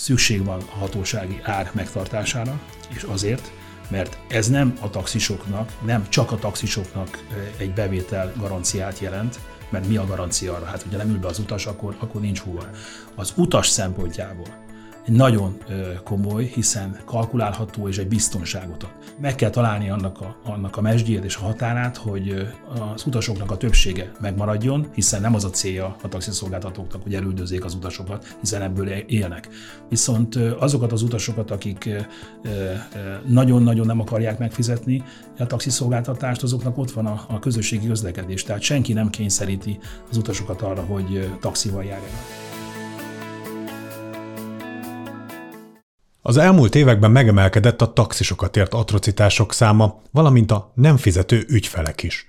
Szükség van a hatósági ár megtartására, és azért, mert ez nem a taxisoknak, nem csak a taxisoknak egy bevétel garanciát jelent, mert mi a garancia arra? Hát, hogyha nem ül be az utas, akkor, akkor nincs hova. Az utas szempontjából nagyon komoly, hiszen kalkulálható és egy biztonságot ad. Meg kell találni annak a, annak a mesdjét és a határát, hogy az utasoknak a többsége megmaradjon, hiszen nem az a célja a taxiszolgáltatóknak, hogy elüldözzék az utasokat, hiszen ebből élnek. Viszont azokat az utasokat, akik nagyon-nagyon nem akarják megfizetni a taxiszolgáltatást, azoknak ott van a, a közösségi közlekedés. Tehát senki nem kényszeríti az utasokat arra, hogy taxival járjanak. Az elmúlt években megemelkedett a taxisokat ért atrocitások száma, valamint a nem fizető ügyfelek is.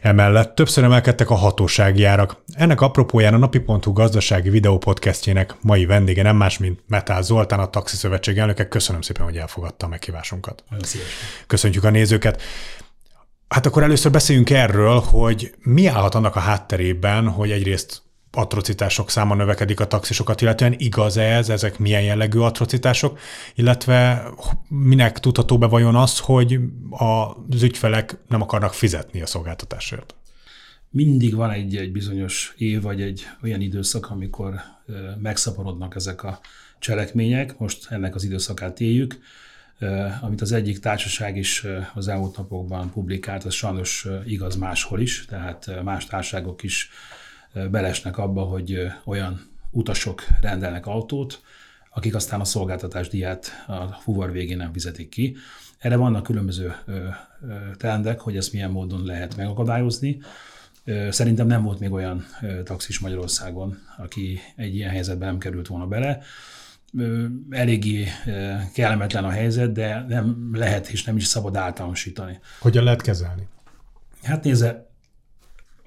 Emellett többször emelkedtek a hatósági árak. Ennek apropóján a napi.hu gazdasági videópodcastjének mai vendége nem más, mint Metál Zoltán, a Taxi Szövetség elnöke. Köszönöm szépen, hogy elfogadta a meghívásunkat. Köszönjük a nézőket. Hát akkor először beszéljünk erről, hogy mi állhat annak a hátterében, hogy egyrészt atrocitások száma növekedik a taxisokat, illetően igaz-e ez, ezek milyen jellegű atrocitások, illetve minek tudható be vajon az, hogy az ügyfelek nem akarnak fizetni a szolgáltatásért? Mindig van egy, egy bizonyos év, vagy egy olyan időszak, amikor megszaporodnak ezek a cselekmények. Most ennek az időszakát éljük. Amit az egyik társaság is az elmúlt napokban publikált, az sajnos igaz máshol is, tehát más társaságok is belesnek abba, hogy olyan utasok rendelnek autót, akik aztán a szolgáltatás díját a fuvar végén nem fizetik ki. Erre vannak különböző trendek, hogy ezt milyen módon lehet megakadályozni. Szerintem nem volt még olyan taxis Magyarországon, aki egy ilyen helyzetben nem került volna bele. Eléggé kellemetlen a helyzet, de nem lehet és nem is szabad általánosítani. Hogyan lehet kezelni? Hát nézze,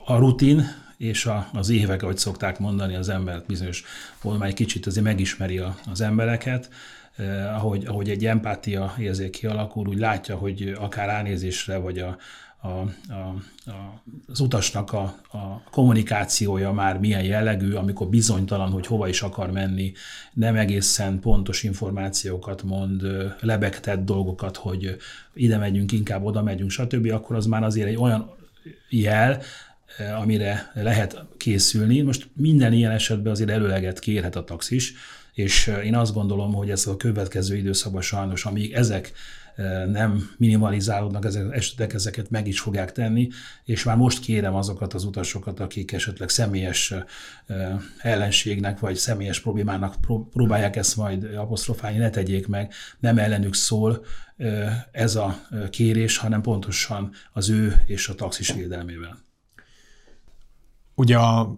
a rutin, és a, az évek, ahogy szokták mondani, az ember bizonyos módon már egy kicsit azért megismeri a, az embereket, eh, ahogy, ahogy egy empátia érzék kialakul, úgy látja, hogy akár ránézésre, vagy a, a, a, a, az utasnak a, a kommunikációja már milyen jellegű, amikor bizonytalan, hogy hova is akar menni, nem egészen pontos információkat mond, lebegtett dolgokat, hogy ide megyünk, inkább oda megyünk, stb., akkor az már azért egy olyan jel, Eh, amire lehet készülni. Most minden ilyen esetben azért előleget kérhet a taxis, és eh, én azt gondolom, hogy ez a következő időszakban sajnos, amíg ezek eh, nem minimalizálódnak, ezek esetek ezeket meg is fogják tenni, és már most kérem azokat az utasokat, akik esetleg személyes ellenségnek vagy személyes problémának próbálják ezt majd apostrofálni, ne tegyék meg, nem ellenük szól ez a kérés, hanem pontosan az ő és a taxis védelmével. Ugye a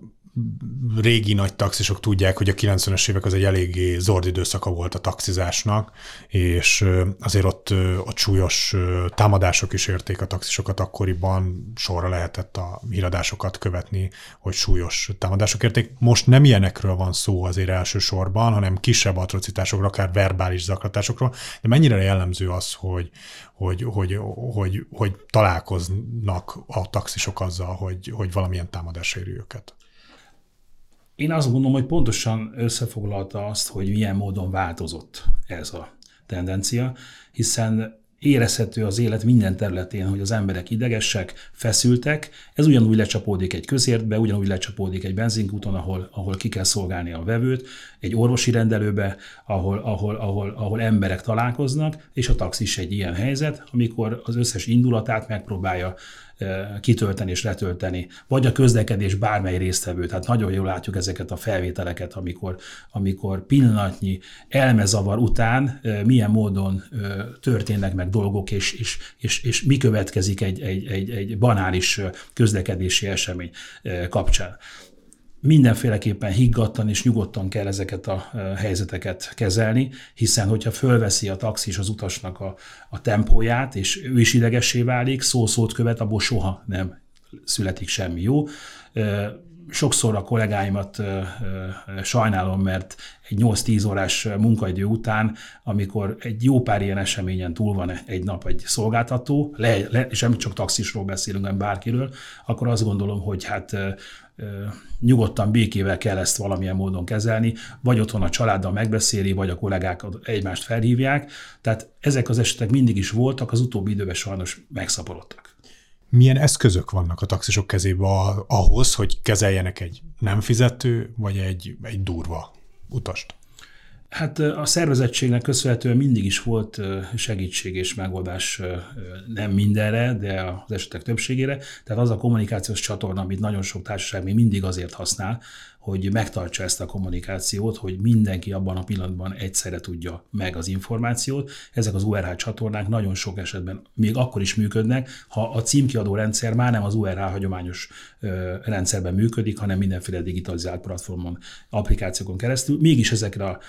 régi nagy taxisok tudják, hogy a 90-es évek az egy eléggé zord időszaka volt a taxizásnak, és azért ott, ott súlyos támadások is érték a taxisokat akkoriban, sorra lehetett a híradásokat követni, hogy súlyos támadások érték. Most nem ilyenekről van szó azért elsősorban, hanem kisebb atrocitásokról, akár verbális zaklatásokról, de mennyire jellemző az, hogy, hogy, hogy, hogy, hogy találkoznak a taxisok azzal, hogy, hogy valamilyen támadás éri őket? Én azt gondolom, hogy pontosan összefoglalta azt, hogy milyen módon változott ez a tendencia, hiszen érezhető az élet minden területén, hogy az emberek idegesek, feszültek. Ez ugyanúgy lecsapódik egy közértbe, ugyanúgy lecsapódik egy benzinkúton, ahol, ahol ki kell szolgálni a vevőt, egy orvosi rendelőbe, ahol, ahol, ahol, ahol emberek találkoznak, és a taxis egy ilyen helyzet, amikor az összes indulatát megpróbálja kitölteni és letölteni, vagy a közlekedés bármely résztvevő. Tehát nagyon jól látjuk ezeket a felvételeket, amikor, amikor pillanatnyi elmezavar után milyen módon történnek meg dolgok, és, és, és, és mi következik egy, egy, egy, egy banális közlekedési esemény kapcsán. Mindenféleképpen higgadtan és nyugodtan kell ezeket a helyzeteket kezelni, hiszen hogyha fölveszi a taxis az utasnak a, a tempóját, és ő is idegessé válik, szó-szót követ, abból soha nem születik semmi jó? Sokszor a kollégáimat sajnálom, mert egy 8-10 órás munkaidő után, amikor egy jó pár ilyen eseményen túl van egy nap egy szolgáltató, le, le, és nem csak taxisról beszélünk, hanem bárkiről, akkor azt gondolom, hogy hát nyugodtan, békével kell ezt valamilyen módon kezelni, vagy otthon a családdal megbeszéli, vagy a kollégák egymást felhívják. Tehát ezek az esetek mindig is voltak, az utóbbi időben sajnos megszaporodtak milyen eszközök vannak a taxisok kezében ahhoz, hogy kezeljenek egy nem fizető, vagy egy, egy durva utast? Hát a szervezettségnek köszönhetően mindig is volt segítség és megoldás nem mindenre, de az esetek többségére. Tehát az a kommunikációs csatorna, amit nagyon sok társaság még mindig azért használ, hogy megtartsa ezt a kommunikációt, hogy mindenki abban a pillanatban egyszerre tudja meg az információt. Ezek az URH csatornák nagyon sok esetben még akkor is működnek, ha a címkiadó rendszer már nem az URH hagyományos rendszerben működik, hanem mindenféle digitalizált platformon, applikációkon keresztül. Mégis ezekre a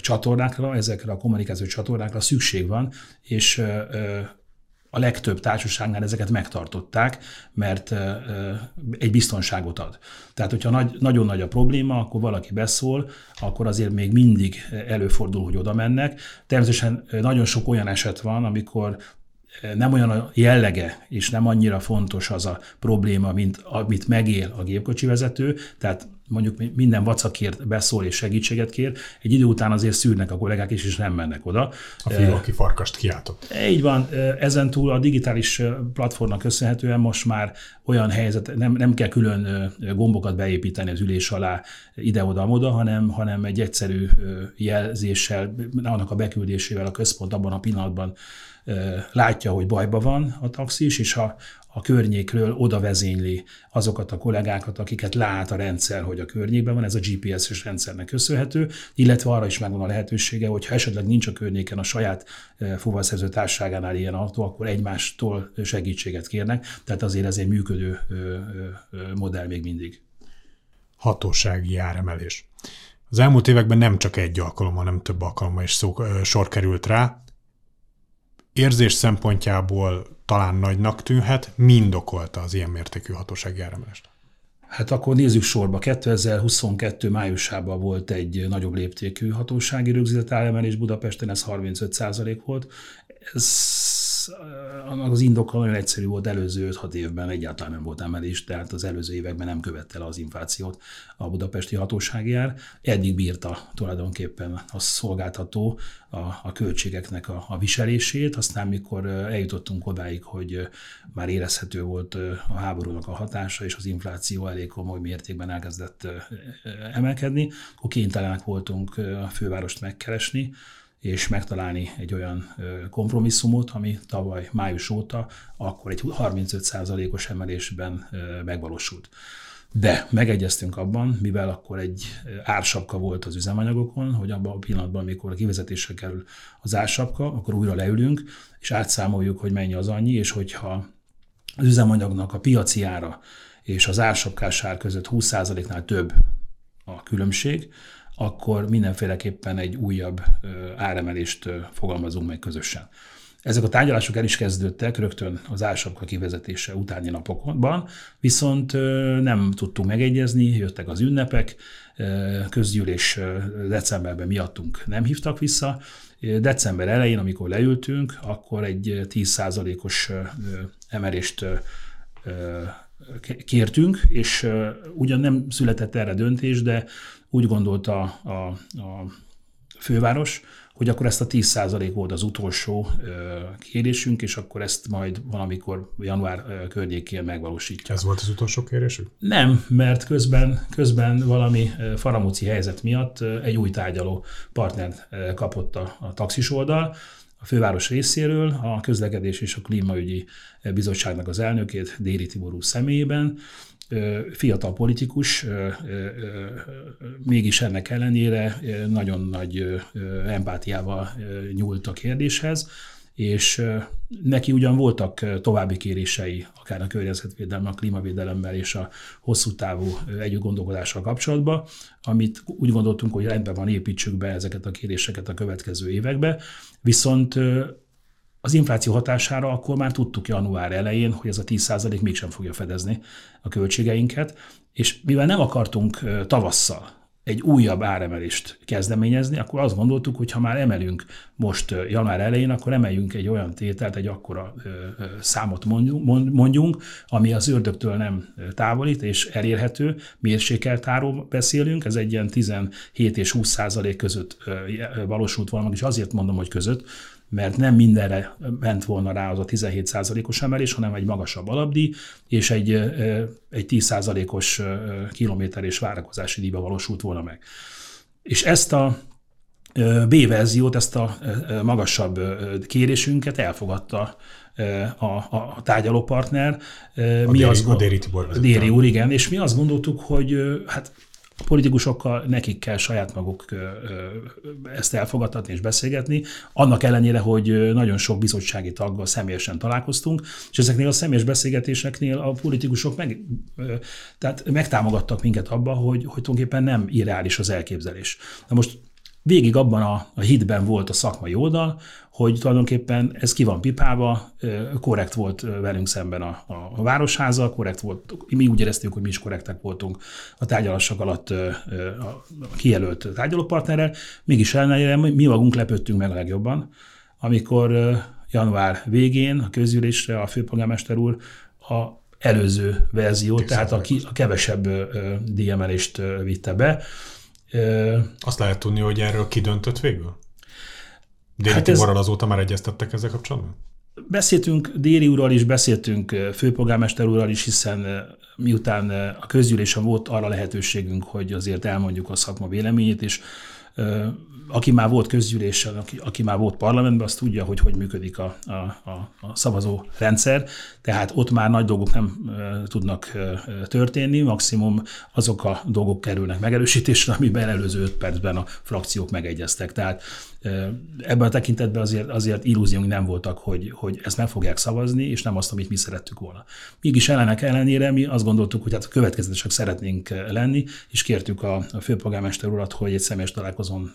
csatornákra, ezekre a kommunikációs csatornákra szükség van, és a legtöbb társaságnál ezeket megtartották, mert egy biztonságot ad. Tehát, hogyha nagy, nagyon nagy a probléma, akkor valaki beszól, akkor azért még mindig előfordul, hogy oda mennek. Természetesen nagyon sok olyan eset van, amikor nem olyan a jellege, és nem annyira fontos az a probléma, mint amit megél a gépkocsi vezető, tehát mondjuk minden vacakért beszól és segítséget kér, egy idő után azért szűrnek a kollégák is, és nem mennek oda. A fiú, aki farkast kiáltott. Így van, ezen túl a digitális platformnak köszönhetően most már olyan helyzet, nem, nem kell külön gombokat beépíteni az ülés alá ide-oda-oda, hanem, hanem egy egyszerű jelzéssel, annak a beküldésével a központ abban a pillanatban látja, hogy bajba van a taxis, és ha a környékről oda vezényli azokat a kollégákat, akiket lát a rendszer, hogy a környékben van, ez a GPS-es rendszernek köszönhető, illetve arra is megvan a lehetősége, hogy ha esetleg nincs a környéken a saját fuvarszerző társaságánál ilyen autó, akkor egymástól segítséget kérnek, tehát azért ez egy működő modell még mindig. Hatósági áremelés. Az elmúlt években nem csak egy alkalommal, hanem több alkalommal is szó, sor került rá, érzés szempontjából talán nagynak tűnhet, mind okolta az ilyen mértékű hatósági áremelést? Hát akkor nézzük sorba. 2022 májusában volt egy nagyobb léptékű hatósági rögzített áremelés Budapesten, ez 35% volt. Ez annak az indoka nagyon egyszerű volt, előző 5-6 évben egyáltalán nem volt emelés, tehát az előző években nem követte le az inflációt a budapesti hatósági ár. Eddig bírta tulajdonképpen a szolgáltató a, a költségeknek a, a viselését, aztán mikor eljutottunk odáig, hogy már érezhető volt a háborúnak a hatása, és az infláció elég komoly mértékben elkezdett emelkedni, akkor kénytelenek voltunk a fővárost megkeresni, és megtalálni egy olyan kompromisszumot, ami tavaly május óta akkor egy 35%-os emelésben megvalósult. De megegyeztünk abban, mivel akkor egy ársapka volt az üzemanyagokon, hogy abban a pillanatban, amikor a kivezetésre kerül az ársapka, akkor újra leülünk, és átszámoljuk, hogy mennyi az annyi, és hogyha az üzemanyagnak a piaci ára és az ársapkás ár között 20%-nál több a különbség, akkor mindenféleképpen egy újabb áremelést fogalmazunk meg közösen. Ezek a tárgyalások el is kezdődtek rögtön az ársapka kivezetése utáni napokban, viszont nem tudtunk megegyezni, jöttek az ünnepek, közgyűlés decemberben miattunk nem hívtak vissza. December elején, amikor leültünk, akkor egy 10%-os emelést kértünk, és ugyan nem született erre döntés, de úgy gondolta a, a főváros, hogy akkor ezt a 10% volt az utolsó kérésünk, és akkor ezt majd valamikor január környékén megvalósítja. Ez volt az utolsó kérésük? Nem, mert közben, közben valami faramúci helyzet miatt egy új tárgyaló partnert kapott a, a taxis oldal, a főváros részéről, a közlekedés és a klímaügyi bizottságnak az elnökét, Déri Tiború személyében, fiatal politikus, mégis ennek ellenére nagyon nagy empátiával nyúlt a kérdéshez, és neki ugyan voltak további kérései, akár a környezetvédelem, a klímavédelemmel és a hosszú távú együtt gondolkodással kapcsolatban, amit úgy gondoltunk, hogy rendben van, építsük be ezeket a kéréseket a következő évekbe, viszont az infláció hatására akkor már tudtuk január elején, hogy ez a 10% mégsem fogja fedezni a költségeinket, és mivel nem akartunk tavasszal egy újabb áremelést kezdeményezni, akkor azt gondoltuk, hogy ha már emelünk most január elején, akkor emeljünk egy olyan tételt, egy akkora számot mondjunk, ami az ördögtől nem távolít és elérhető, mérsékelt áról beszélünk, ez egy ilyen 17 és 20 százalék között valósult volna, és azért mondom, hogy között, mert nem mindenre ment volna rá az a 17%-os emelés, hanem egy magasabb alapdíj, és egy, egy 10%-os kilométer és várakozási díjba valósult volna meg. És ezt a B-verziót, ezt a magasabb kérésünket elfogadta a, a, a tárgyalópartner. A mi Déri, azt, a Déri Tibor Déri úr, igen, és mi azt gondoltuk, hogy hát politikusokkal nekik kell saját maguk ezt elfogadtatni és beszélgetni, annak ellenére, hogy nagyon sok bizottsági taggal személyesen találkoztunk, és ezeknél a személyes beszélgetéseknél a politikusok meg, tehát megtámogattak minket abba, hogy, hogy tulajdonképpen nem irreális az elképzelés. Na most végig abban a, a hitben volt a szakmai oldal, hogy tulajdonképpen ez ki van pipálva, korrekt volt velünk szemben a, a városháza, korrekt volt, mi úgy éreztük, hogy mi is korrektek voltunk a tárgyalások alatt a kijelölt tárgyalópartnerrel, mégis ellenére mi magunk lepődtünk meg a legjobban, amikor január végén a közgyűlésre a főpolgármester úr a előző verziót, tehát a, ki, a kevesebb díjemelést vitte be, azt lehet tudni, hogy erről ki döntött végül? Déli hát ez... azóta már egyeztettek ezzel kapcsolatban? Beszéltünk Déri úrral is, beszéltünk főpolgármester úrral is, hiszen miután a közgyűlésen volt arra lehetőségünk, hogy azért elmondjuk a szakma véleményét, és aki már volt közgyűlésen, aki, aki már volt parlamentben, az tudja, hogy hogy működik a, a, a, a szavazó rendszer, tehát ott már nagy dolgok nem e, tudnak e, történni, maximum azok a dolgok kerülnek megerősítésre, amiben előző öt percben a frakciók megegyeztek. Tehát Ebben a tekintetben azért, azért illúziónk nem voltak, hogy, hogy ezt meg fogják szavazni, és nem azt, amit mi szerettük volna. Mégis ellenek ellenére mi azt gondoltuk, hogy hát következetesek szeretnénk lenni, és kértük a, a főpolgármester urat, hogy egy személyes találkozón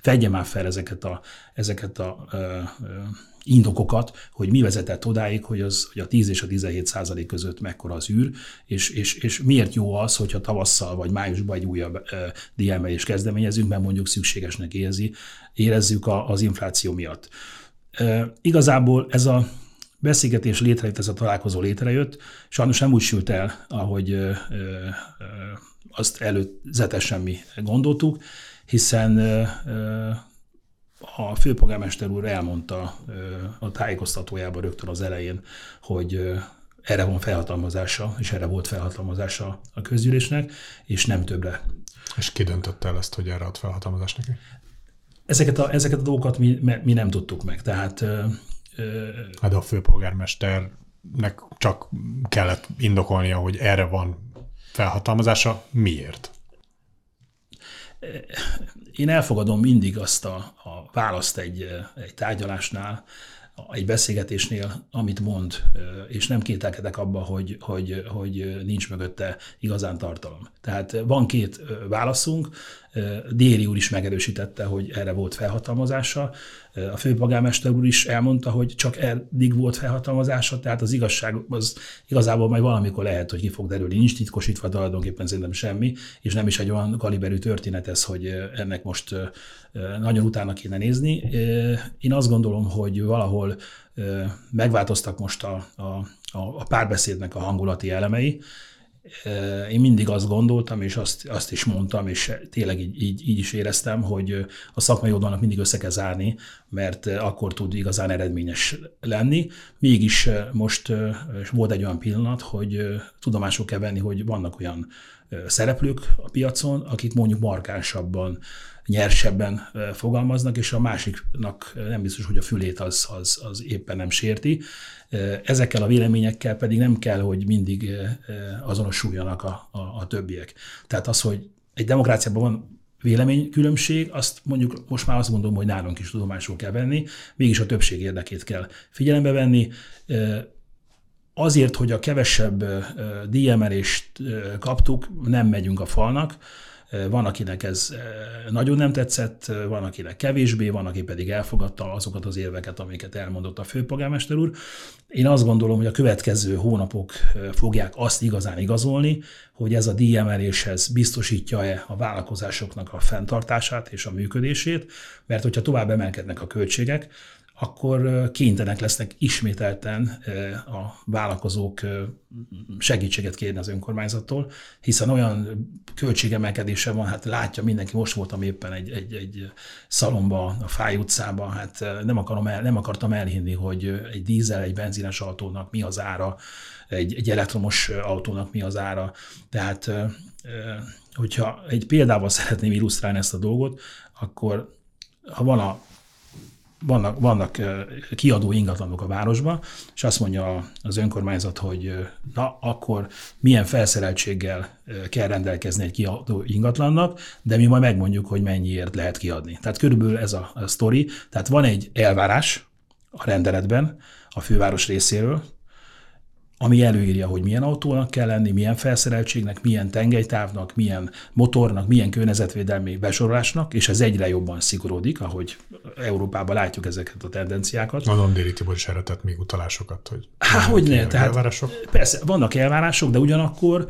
fedje már fel ezeket a, ezeket a, a, a indokokat, hogy mi vezetett odáig, hogy, az, hogy a 10 és a 17 százalék között mekkora az űr, és, és, és miért jó az, hogyha tavasszal vagy májusban egy újabb e, díjemelést kezdeményezünk, mert mondjuk szükségesnek érzi, érezzük a, az infláció miatt. E, igazából ez a beszélgetés létrejött, ez a találkozó létrejött, sajnos nem úgy sült el, ahogy e, e, azt előzetesen mi gondoltuk, hiszen a főpolgármester úr elmondta a tájékoztatójában rögtön az elején, hogy erre van felhatalmazása, és erre volt felhatalmazása a közgyűlésnek, és nem többre. És ki döntött el ezt, hogy erre ad felhatalmazást neki? Ezeket a, ezeket a dolgokat mi, mi nem tudtuk meg, tehát... Hát a főpolgármesternek csak kellett indokolnia, hogy erre van felhatalmazása. Miért? Én elfogadom mindig azt a, a választ egy, egy tárgyalásnál, egy beszélgetésnél, amit mond, és nem kételkedek abba, hogy, hogy, hogy nincs mögötte igazán tartalom. Tehát van két válaszunk, Déri úr is megerősítette, hogy erre volt felhatalmazása, a főpolgármester úr is elmondta, hogy csak eddig volt felhatalmazása, tehát az igazság az igazából majd valamikor lehet, hogy ki fog derülni. Nincs titkosítva tulajdonképpen szerintem semmi, és nem is egy olyan kaliberű történet ez, hogy ennek most nagyon utána kéne nézni. Én azt gondolom, hogy valahol megváltoztak most a, a, a párbeszédnek a hangulati elemei, én mindig azt gondoltam, és azt, azt is mondtam, és tényleg így, így, így is éreztem, hogy a szakmai oldalnak mindig össze kell zárni, mert akkor tud igazán eredményes lenni. Mégis most volt egy olyan pillanat, hogy tudomásul kell venni, hogy vannak olyan szereplők a piacon, akik mondjuk markánsabban, nyersebben fogalmaznak, és a másiknak nem biztos, hogy a fülét az, az, az éppen nem sérti. Ezekkel a véleményekkel pedig nem kell, hogy mindig azonosuljanak a, a, a többiek. Tehát az, hogy egy demokráciában van véleménykülönbség, azt mondjuk most már azt mondom, hogy nálunk is tudomásul kell venni, mégis a többség érdekét kell figyelembe venni. Azért, hogy a kevesebb díjemelést kaptuk, nem megyünk a falnak, van, akinek ez nagyon nem tetszett, van, akinek kevésbé, van, aki pedig elfogadta azokat az érveket, amiket elmondott a főpolgármester úr. Én azt gondolom, hogy a következő hónapok fogják azt igazán igazolni, hogy ez a díjemeléshez biztosítja-e a vállalkozásoknak a fenntartását és a működését, mert hogyha tovább emelkednek a költségek, akkor kénytelenek lesznek ismételten a vállalkozók segítséget kérni az önkormányzattól, hiszen olyan költségemelkedése van, hát látja mindenki, most voltam éppen egy, egy, egy szalomba, a Fáj utcában, hát nem, akarom el, nem akartam elhinni, hogy egy dízel, egy benzines autónak mi az ára, egy, egy elektromos autónak mi az ára. Tehát, hogyha egy példával szeretném illusztrálni ezt a dolgot, akkor ha van a vannak, vannak kiadó ingatlanok a városban, és azt mondja az önkormányzat, hogy na, akkor milyen felszereltséggel kell rendelkezni egy kiadó ingatlannak, de mi majd megmondjuk, hogy mennyiért lehet kiadni. Tehát körülbelül ez a, a sztori. Tehát van egy elvárás a rendeletben a főváros részéről, ami előírja, hogy milyen autónak kell lenni, milyen felszereltségnek, milyen tengelytávnak, milyen motornak, milyen környezetvédelmi besorolásnak, és ez egyre jobban szigorodik, ahogy Európában látjuk ezeket a tendenciákat. Mondom, Déri Tibor is erre tett még utalásokat, hogy... Há, hogy ne, tehát elvárások? persze, vannak elvárások, de ugyanakkor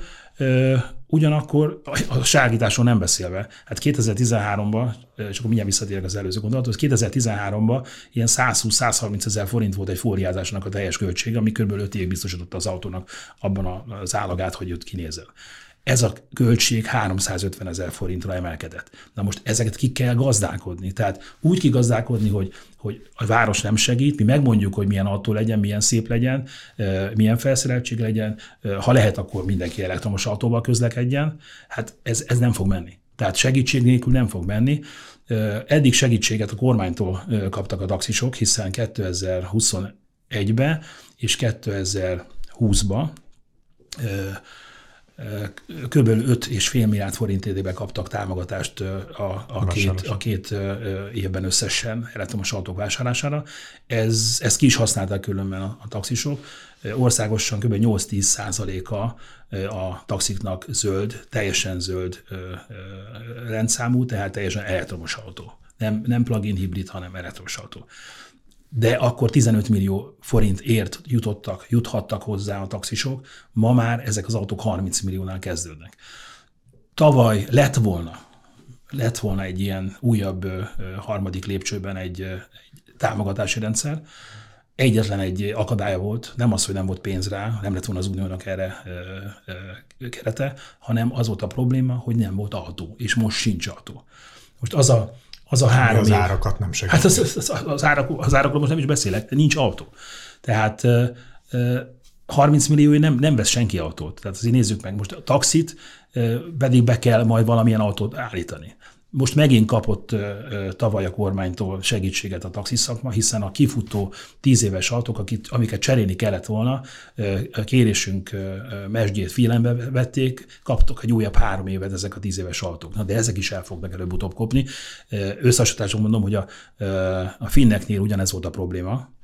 Ugyanakkor a ságításon nem beszélve, hát 2013-ban, és akkor mindjárt visszatérek az előző gondolathoz, 2013-ban ilyen 120-130 ezer forint volt egy fóliázásnak a teljes költsége, ami kb. 5 évig biztosította az autónak abban az állagát, hogy őt kinézel ez a költség 350 ezer forintra emelkedett. Na most ezeket ki kell gazdálkodni. Tehát úgy kigazdálkodni, hogy, hogy a város nem segít, mi megmondjuk, hogy milyen autó legyen, milyen szép legyen, milyen felszereltség legyen, ha lehet, akkor mindenki elektromos autóval közlekedjen. Hát ez, ez nem fog menni. Tehát segítség nélkül nem fog menni. Eddig segítséget a kormánytól kaptak a taxisok, hiszen 2021-ben és 2020-ban kb. 5,5 milliárd forint idében kaptak támogatást a, a, két, a két évben összesen elektromos autók vásárlására. Ez, ezt ki is használták különben a, a taxisok. Országosan kb. 8-10 százaléka a taxiknak zöld, teljesen zöld rendszámú, tehát teljesen elektromos autó. Nem, nem plug-in hibrid, hanem elektromos autó de akkor 15 millió forint ért jutottak, juthattak hozzá a taxisok, ma már ezek az autók 30 milliónál kezdődnek. Tavaly lett volna, lett volna egy ilyen újabb harmadik lépcsőben egy, egy támogatási rendszer, egyetlen egy akadálya volt, nem az, hogy nem volt pénz rá, nem lett volna az uniónak erre ö, ö, kerete, hanem az volt a probléma, hogy nem volt autó, és most sincs autó. Most az a az a három Az év. árakat nem segít. Hát az, az, az, az, árak, az árakról most nem is beszélek, nincs autó. Tehát 30 millió nem, nem vesz senki autót. Tehát azért nézzük meg, most a taxit pedig be kell majd valamilyen autót állítani. Most megint kapott tavaly a kormánytól segítséget a taxiszakma, hiszen a kifutó tíz éves autók, akit, amiket cserélni kellett volna, a kérésünk mesdjét figyelembe vették, kaptok egy újabb három évet ezek a tíz éves autók. Na, de ezek is el fognak előbb-utóbb kopni. Összehasonlításban mondom, hogy a, a finneknél ugyanez volt a probléma,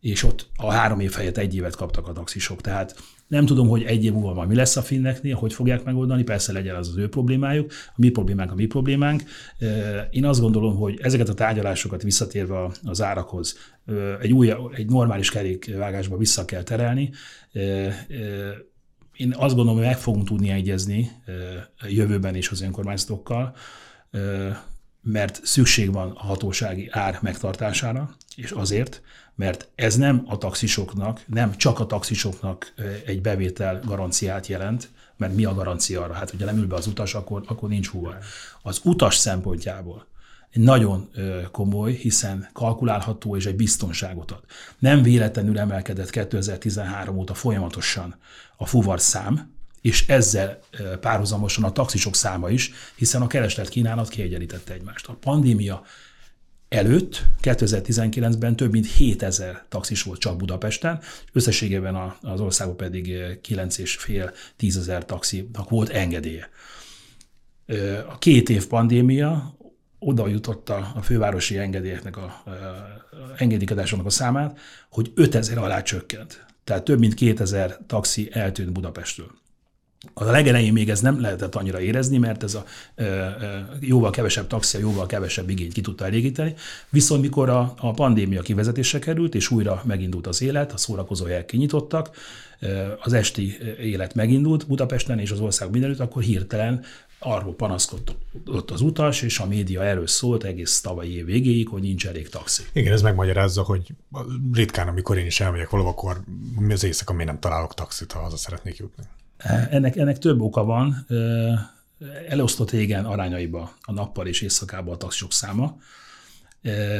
és ott a három év helyett egy évet kaptak a taxisok. Tehát nem tudom, hogy egy év múlva mi lesz a finneknél, hogy fogják megoldani, persze legyen az az ő problémájuk, a mi problémánk a mi problémánk. Én azt gondolom, hogy ezeket a tárgyalásokat visszatérve az árakhoz egy, új, egy normális kerékvágásba vissza kell terelni. Én azt gondolom, hogy meg fogunk tudni egyezni jövőben is az önkormányzatokkal, mert szükség van a hatósági ár megtartására, és azért, mert ez nem a taxisoknak, nem csak a taxisoknak egy bevétel garanciát jelent, mert mi a garancia arra? Hát, hogyha nem ül be az utas, akkor, akkor nincs húva. Az utas szempontjából nagyon komoly, hiszen kalkulálható és egy biztonságot ad. Nem véletlenül emelkedett 2013 óta folyamatosan a fuvar szám, és ezzel párhuzamosan a taxisok száma is, hiszen a kereslet kínálat kiegyenlítette egymást. A pandémia előtt, 2019-ben több mint 7000 taxis volt csak Budapesten, összességében az országban pedig 9,5-10 ezer taxinak volt engedélye. A két év pandémia oda jutotta a fővárosi engedélyeknek a, a engedélykedásoknak a számát, hogy 5000 alá csökkent. Tehát több mint 2000 taxi eltűnt Budapestről. A legelején még ez nem lehetett annyira érezni, mert ez a e, e, jóval kevesebb taxi, jóval kevesebb igényt ki tudta elégíteni. Viszont mikor a, a pandémia kivezetése került, és újra megindult az élet, a szórakozóhelyek kinyitottak, az esti élet megindult Budapesten és az ország mindenütt, akkor hirtelen arról panaszkodott az utas, és a média erről szólt egész tavalyi év végéig, hogy nincs elég taxi. Igen, ez megmagyarázza, hogy ritkán, amikor én is elmegyek valahol, akkor az éjszaka miért nem találok taxit, ha haza szeretnék jutni. Ennek, ennek több oka van. Elosztott régen arányaiba a nappal és éjszakában a taxisok száma.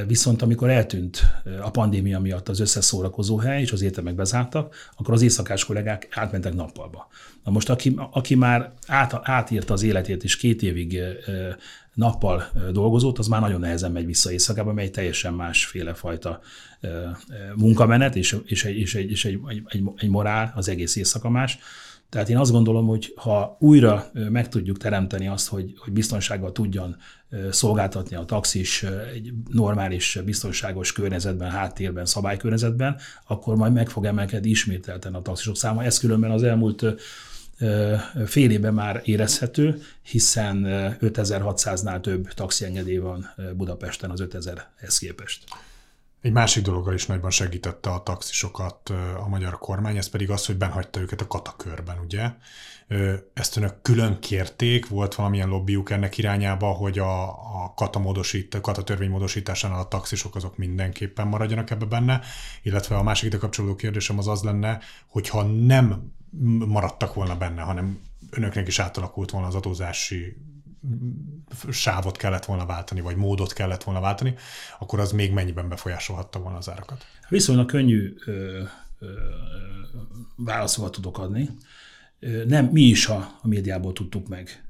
Viszont amikor eltűnt a pandémia miatt az összes szórakozó hely, és az értelmek bezártak, akkor az éjszakás kollégák átmentek nappalba. Na most, aki, aki már át, átírta az életét, és két évig nappal dolgozott, az már nagyon nehezen megy vissza éjszakába, mely teljesen másféle fajta munkamenet, és, és, egy, és, egy, és egy, egy, egy morál, az egész éjszaka más. Tehát én azt gondolom, hogy ha újra meg tudjuk teremteni azt, hogy, hogy biztonsággal tudjon szolgáltatni a taxis egy normális, biztonságos környezetben, háttérben, szabálykörnyezetben, akkor majd meg fog emelkedni ismételten a taxisok száma. Ez különben az elmúlt fél évben már érezhető, hiszen 5600-nál több taxiengedély van Budapesten az 5000-hez képest. Egy másik dologgal is nagyban segítette a taxisokat a magyar kormány, ez pedig az, hogy benhagyta őket a katakörben, ugye? Ezt önök külön kérték, volt valamilyen lobbyuk ennek irányába, hogy a, a kata, módosít, kata törvény módosításánál a taxisok azok mindenképpen maradjanak ebbe benne, illetve a másik ide kapcsolódó kérdésem az az lenne, hogyha nem maradtak volna benne, hanem önöknek is átalakult volna az adózási sávot kellett volna váltani, vagy módot kellett volna váltani, akkor az még mennyiben befolyásolhatta volna az árakat? Viszonylag könnyű ö, ö, válaszokat tudok adni. Nem mi is a, a médiából tudtuk meg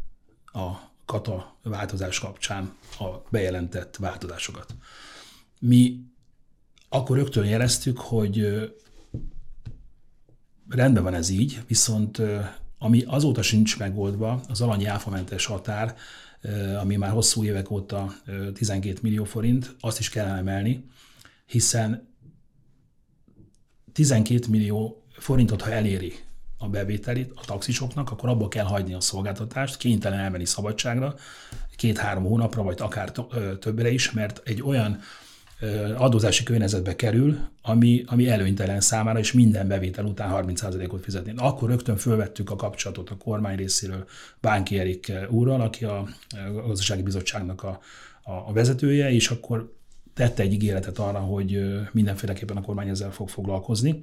a kata változás kapcsán a bejelentett változásokat. Mi akkor rögtön jeleztük, hogy rendben van ez így, viszont ami azóta sincs megoldva, az alanyi áfamentes határ, ami már hosszú évek óta 12 millió forint, azt is kellene emelni, hiszen 12 millió forintot, ha eléri a bevételét a taxisoknak, akkor abból kell hagyni a szolgáltatást, kénytelen elmenni szabadságra, két-három hónapra, vagy akár többre is, mert egy olyan adózási környezetbe kerül, ami, ami előnytelen számára, és minden bevétel után 30%-ot fizetni. Akkor rögtön fölvettük a kapcsolatot a kormány részéről Bánki Erik úrral, aki a gazdasági bizottságnak a, a vezetője, és akkor tette egy ígéretet arra, hogy mindenféleképpen a kormány ezzel fog foglalkozni.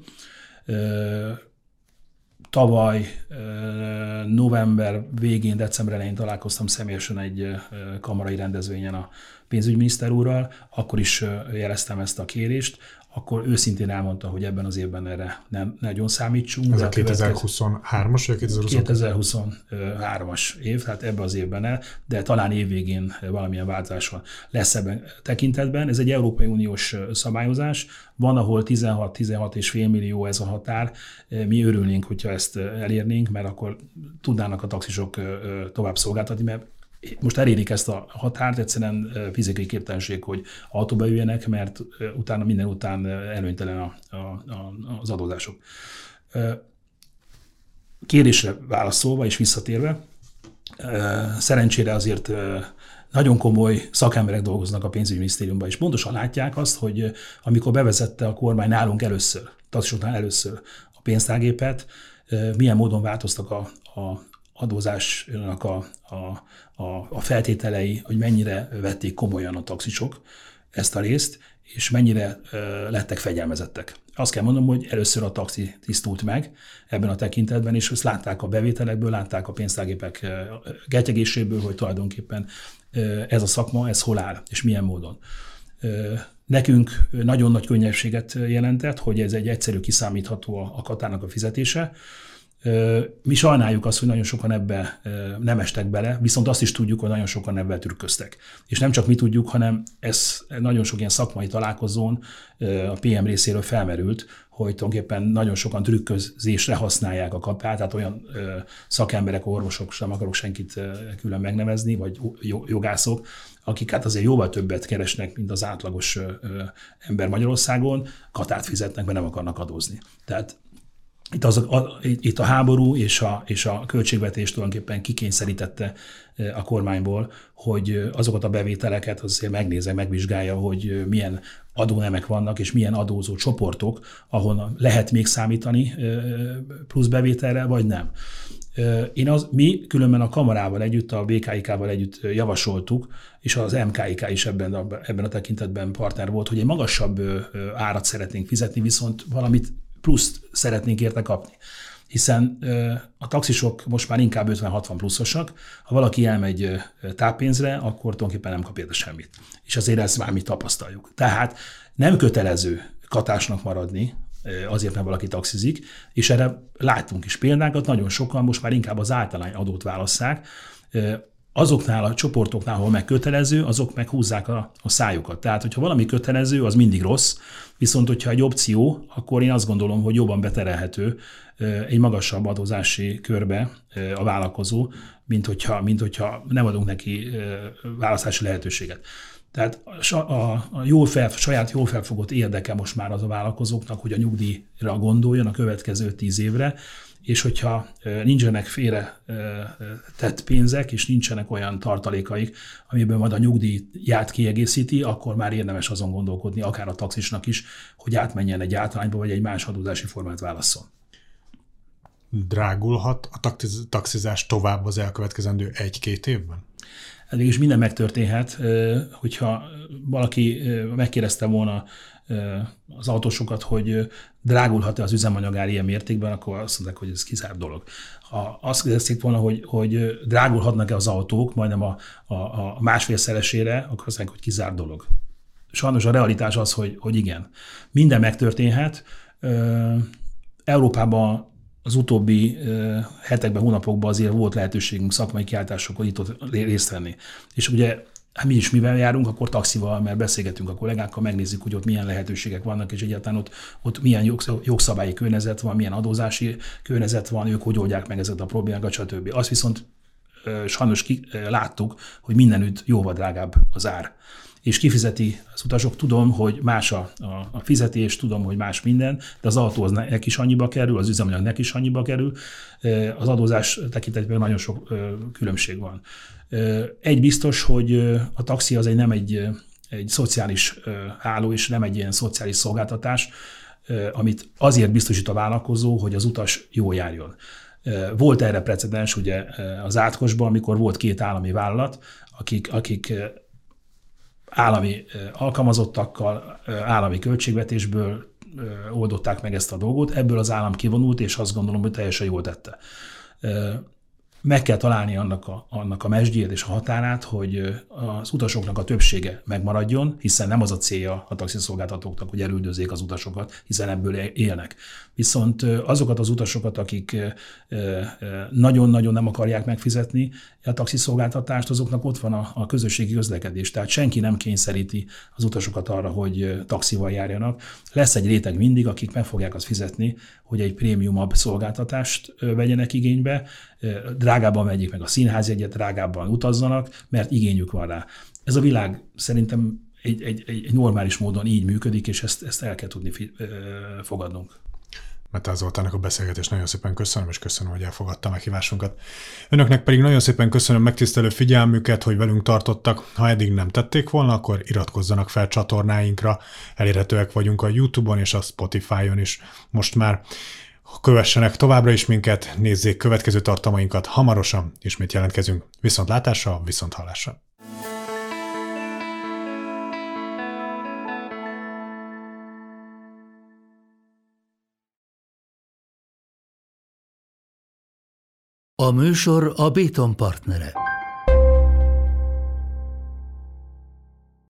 Tavaly november végén, december elején találkoztam személyesen egy kamarai rendezvényen a pénzügyminiszter úrral, akkor is jeleztem ezt a kérést, akkor őszintén elmondta, hogy ebben az évben erre nem nagyon számítsunk. Ez a 2023-as vagy 2023-as év, tehát ebben az évben el, de talán évvégén valamilyen változás lesz ebben tekintetben. Ez egy Európai Uniós szabályozás, van, ahol 16-16 és fél millió ez a határ. Mi örülnénk, hogyha ezt elérnénk, mert akkor tudnának a taxisok tovább szolgáltatni, mert most elérik ezt a határt, egyszerűen fizikai képtelenség, hogy autóba üljenek, mert utána minden után előnytelen a, a, a, az adózások. Kérésre válaszolva és visszatérve, szerencsére azért nagyon komoly szakemberek dolgoznak a pénzügyminisztériumban, és pontosan látják azt, hogy amikor bevezette a kormány nálunk először, taxisoknál először a pénztárgépet, milyen módon változtak a, a, adózásnak a, a, a, a feltételei, hogy mennyire vették komolyan a taxisok ezt a részt, és mennyire lettek fegyelmezettek. Azt kell mondom, hogy először a taxi tisztult meg ebben a tekintetben, és ezt látták a bevételekből, látták a pénztárgépek getyegéséből, hogy tulajdonképpen ez a szakma, ez hol áll, és milyen módon. Nekünk nagyon nagy könnyebbséget jelentett, hogy ez egy egyszerű kiszámítható a katának a fizetése, mi sajnáljuk azt, hogy nagyon sokan ebbe nem estek bele, viszont azt is tudjuk, hogy nagyon sokan ebbe trükköztek. És nem csak mi tudjuk, hanem ez nagyon sok ilyen szakmai találkozón a PM részéről felmerült, hogy tulajdonképpen nagyon sokan trükközésre használják a kapát, tehát olyan ö, szakemberek, orvosok, sem akarok senkit ö, külön megnevezni, vagy jogászok, akik hát azért jóval többet keresnek, mint az átlagos ö, ember Magyarországon, katát fizetnek, mert nem akarnak adózni. Tehát itt, az, a, itt a háború és a, és a költségvetés tulajdonképpen kikényszerítette a kormányból, hogy azokat a bevételeket azért megnézze, megvizsgálja, hogy milyen adónemek vannak, és milyen adózó csoportok, ahol lehet még számítani plusz bevételre, vagy nem. Én az, mi különben a kamarával együtt, a BKIK-val együtt javasoltuk, és az MKIK is ebben a, ebben a tekintetben partner volt, hogy egy magasabb árat szeretnénk fizetni, viszont valamit pluszt szeretnénk érte kapni. Hiszen a taxisok most már inkább 50-60 pluszosak, ha valaki elmegy táppénzre, akkor tulajdonképpen nem kap érte semmit. És azért ezt már mi tapasztaljuk. Tehát nem kötelező katásnak maradni, azért, mert valaki taxizik, és erre láttunk is példákat, nagyon sokan most már inkább az általány adót válasszák, azoknál a csoportoknál, ahol meg kötelező, azok meg húzzák a, a szájukat. Tehát, hogyha valami kötelező, az mindig rossz, viszont hogyha egy opció, akkor én azt gondolom, hogy jobban beterelhető egy magasabb adózási körbe a vállalkozó, mint hogyha, mint hogyha nem adunk neki választási lehetőséget. Tehát a, a, a jól fel, saját jól felfogott érdeke most már az a vállalkozóknak, hogy a nyugdíjra gondoljon a következő tíz évre, és hogyha nincsenek félre tett pénzek, és nincsenek olyan tartalékaik, amiből majd a nyugdíját kiegészíti, akkor már érdemes azon gondolkodni, akár a taxisnak is, hogy átmenjen egy általányba, vagy egy más adózási formát válasszon. Drágulhat a taxizás tovább az elkövetkezendő egy-két évben? Hát is minden megtörténhet, hogyha valaki megkérdezte volna az autósokat, hogy drágulhat-e az üzemanyagár ilyen mértékben, akkor azt mondják, hogy ez kizárt dolog. Ha azt kérdezték volna, hogy, hogy drágulhatnak-e az autók majdnem a, a, a másfélszeresére, akkor azt mondják, hogy kizárt dolog. Sajnos a realitás az, hogy, hogy igen. Minden megtörténhet. Európában az utóbbi hetekben, hónapokban azért volt lehetőségünk szakmai kiáltásokon itt ott részt venni. És ugye hát mi is mivel járunk, akkor taxival, mert beszélgetünk a kollégákkal, megnézzük, hogy ott milyen lehetőségek vannak, és egyáltalán ott, ott milyen jogszabályi környezet van, milyen adózási környezet van, ők hogy oldják meg ezeket a problémákat, stb. Azt viszont sajnos ki, láttuk, hogy mindenütt jóval drágább az ár és kifizeti az utasok. Tudom, hogy más a, a, a fizetés, tudom, hogy más minden, de az autó az neki is annyiba kerül, az üzemanyag neki is annyiba kerül. Az adózás tekintetben nagyon sok különbség van. Egy biztos, hogy a taxi az egy nem egy, egy szociális háló, és nem egy ilyen szociális szolgáltatás, amit azért biztosít a vállalkozó, hogy az utas jól járjon. Volt erre precedens ugye az átkosban, amikor volt két állami vállalat, akik, akik állami alkalmazottakkal, állami költségvetésből oldották meg ezt a dolgot. Ebből az állam kivonult, és azt gondolom, hogy teljesen jól tette meg kell találni annak a, annak a mesdjét és a határát, hogy az utasoknak a többsége megmaradjon, hiszen nem az a célja a taxiszolgáltatóknak, hogy elüldözzék az utasokat, hiszen ebből élnek. Viszont azokat az utasokat, akik nagyon-nagyon nem akarják megfizetni a taxiszolgáltatást, azoknak ott van a, a közösségi közlekedés. Tehát senki nem kényszeríti az utasokat arra, hogy taxival járjanak. Lesz egy réteg mindig, akik meg fogják azt fizetni, hogy egy prémiumabb szolgáltatást vegyenek igénybe, drágábban vegyék meg a színházjegyet, drágábban utazzanak, mert igényük van rá. Ez a világ szerintem egy, egy, egy normális módon így működik, és ezt, ezt el kell tudni fogadnunk. Metál Zoltának a beszélgetést nagyon szépen köszönöm, és köszönöm, hogy elfogadta meghívásunkat. Önöknek pedig nagyon szépen köszönöm megtisztelő figyelmüket, hogy velünk tartottak. Ha eddig nem tették volna, akkor iratkozzanak fel csatornáinkra. Elérhetőek vagyunk a YouTube-on és a Spotify-on is most már. Kövessenek továbbra is minket, nézzék következő tartalmainkat, hamarosan ismét jelentkezünk. Viszont látásra, viszont hallásra. A műsor a Béton partnere.